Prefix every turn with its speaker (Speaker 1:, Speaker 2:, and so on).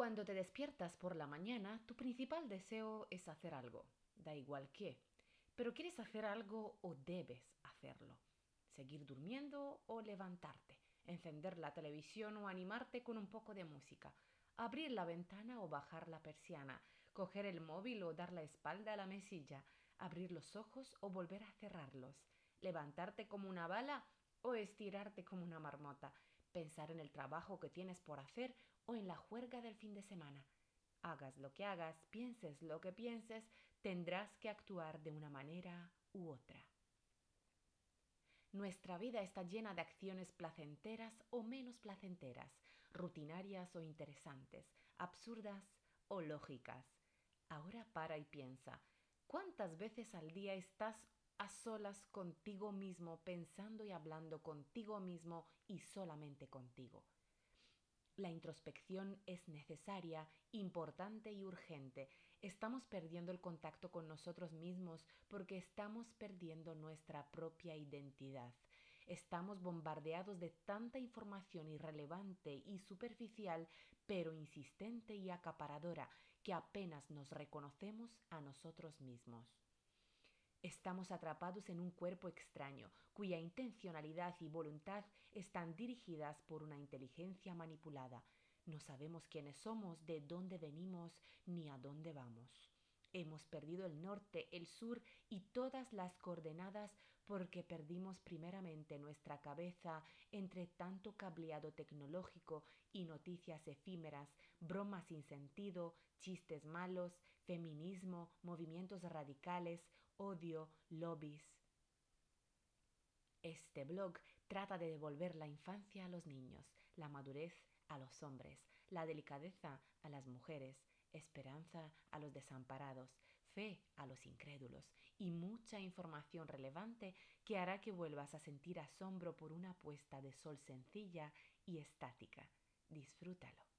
Speaker 1: Cuando te despiertas por la mañana, tu principal deseo es hacer algo, da igual qué, pero quieres hacer algo o debes hacerlo. Seguir durmiendo o levantarte, encender la televisión o animarte con un poco de música, abrir la ventana o bajar la persiana, coger el móvil o dar la espalda a la mesilla, abrir los ojos o volver a cerrarlos, levantarte como una bala o estirarte como una marmota, pensar en el trabajo que tienes por hacer o en la juerga del fin de semana. Hagas lo que hagas, pienses lo que pienses, tendrás que actuar de una manera u otra. Nuestra vida está llena de acciones placenteras o menos placenteras, rutinarias o interesantes, absurdas o lógicas. Ahora para y piensa, ¿cuántas veces al día estás a solas contigo mismo, pensando y hablando contigo mismo y solamente contigo. La introspección es necesaria, importante y urgente. Estamos perdiendo el contacto con nosotros mismos porque estamos perdiendo nuestra propia identidad. Estamos bombardeados de tanta información irrelevante y superficial, pero insistente y acaparadora, que apenas nos reconocemos a nosotros mismos. Estamos atrapados en un cuerpo extraño, cuya intencionalidad y voluntad están dirigidas por una inteligencia manipulada. No sabemos quiénes somos, de dónde venimos, ni a dónde vamos. Hemos perdido el norte, el sur y todas las coordenadas porque perdimos primeramente nuestra cabeza entre tanto cableado tecnológico y noticias efímeras, bromas sin sentido, chistes malos, feminismo, movimientos radicales, odio, lobbies. Este blog trata de devolver la infancia a los niños, la madurez a los hombres, la delicadeza a las mujeres, esperanza a los desamparados, fe a los incrédulos y mucha información relevante que hará que vuelvas a sentir asombro por una puesta de sol sencilla y estática. Disfrútalo.